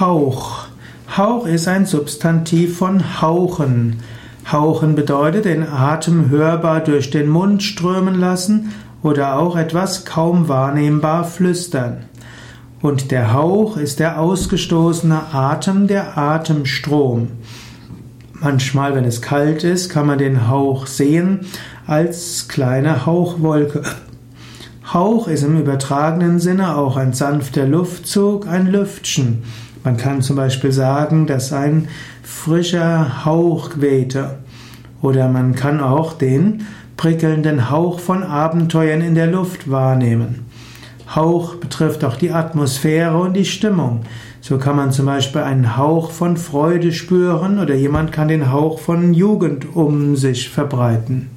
Hauch. Hauch ist ein Substantiv von hauchen. Hauchen bedeutet den Atem hörbar durch den Mund strömen lassen oder auch etwas kaum wahrnehmbar flüstern. Und der Hauch ist der ausgestoßene Atem, der Atemstrom. Manchmal, wenn es kalt ist, kann man den Hauch sehen als kleine Hauchwolke. Hauch ist im übertragenen Sinne auch ein sanfter Luftzug, ein Lüftchen. Man kann zum Beispiel sagen, dass ein frischer Hauch wehte. Oder man kann auch den prickelnden Hauch von Abenteuern in der Luft wahrnehmen. Hauch betrifft auch die Atmosphäre und die Stimmung. So kann man zum Beispiel einen Hauch von Freude spüren oder jemand kann den Hauch von Jugend um sich verbreiten.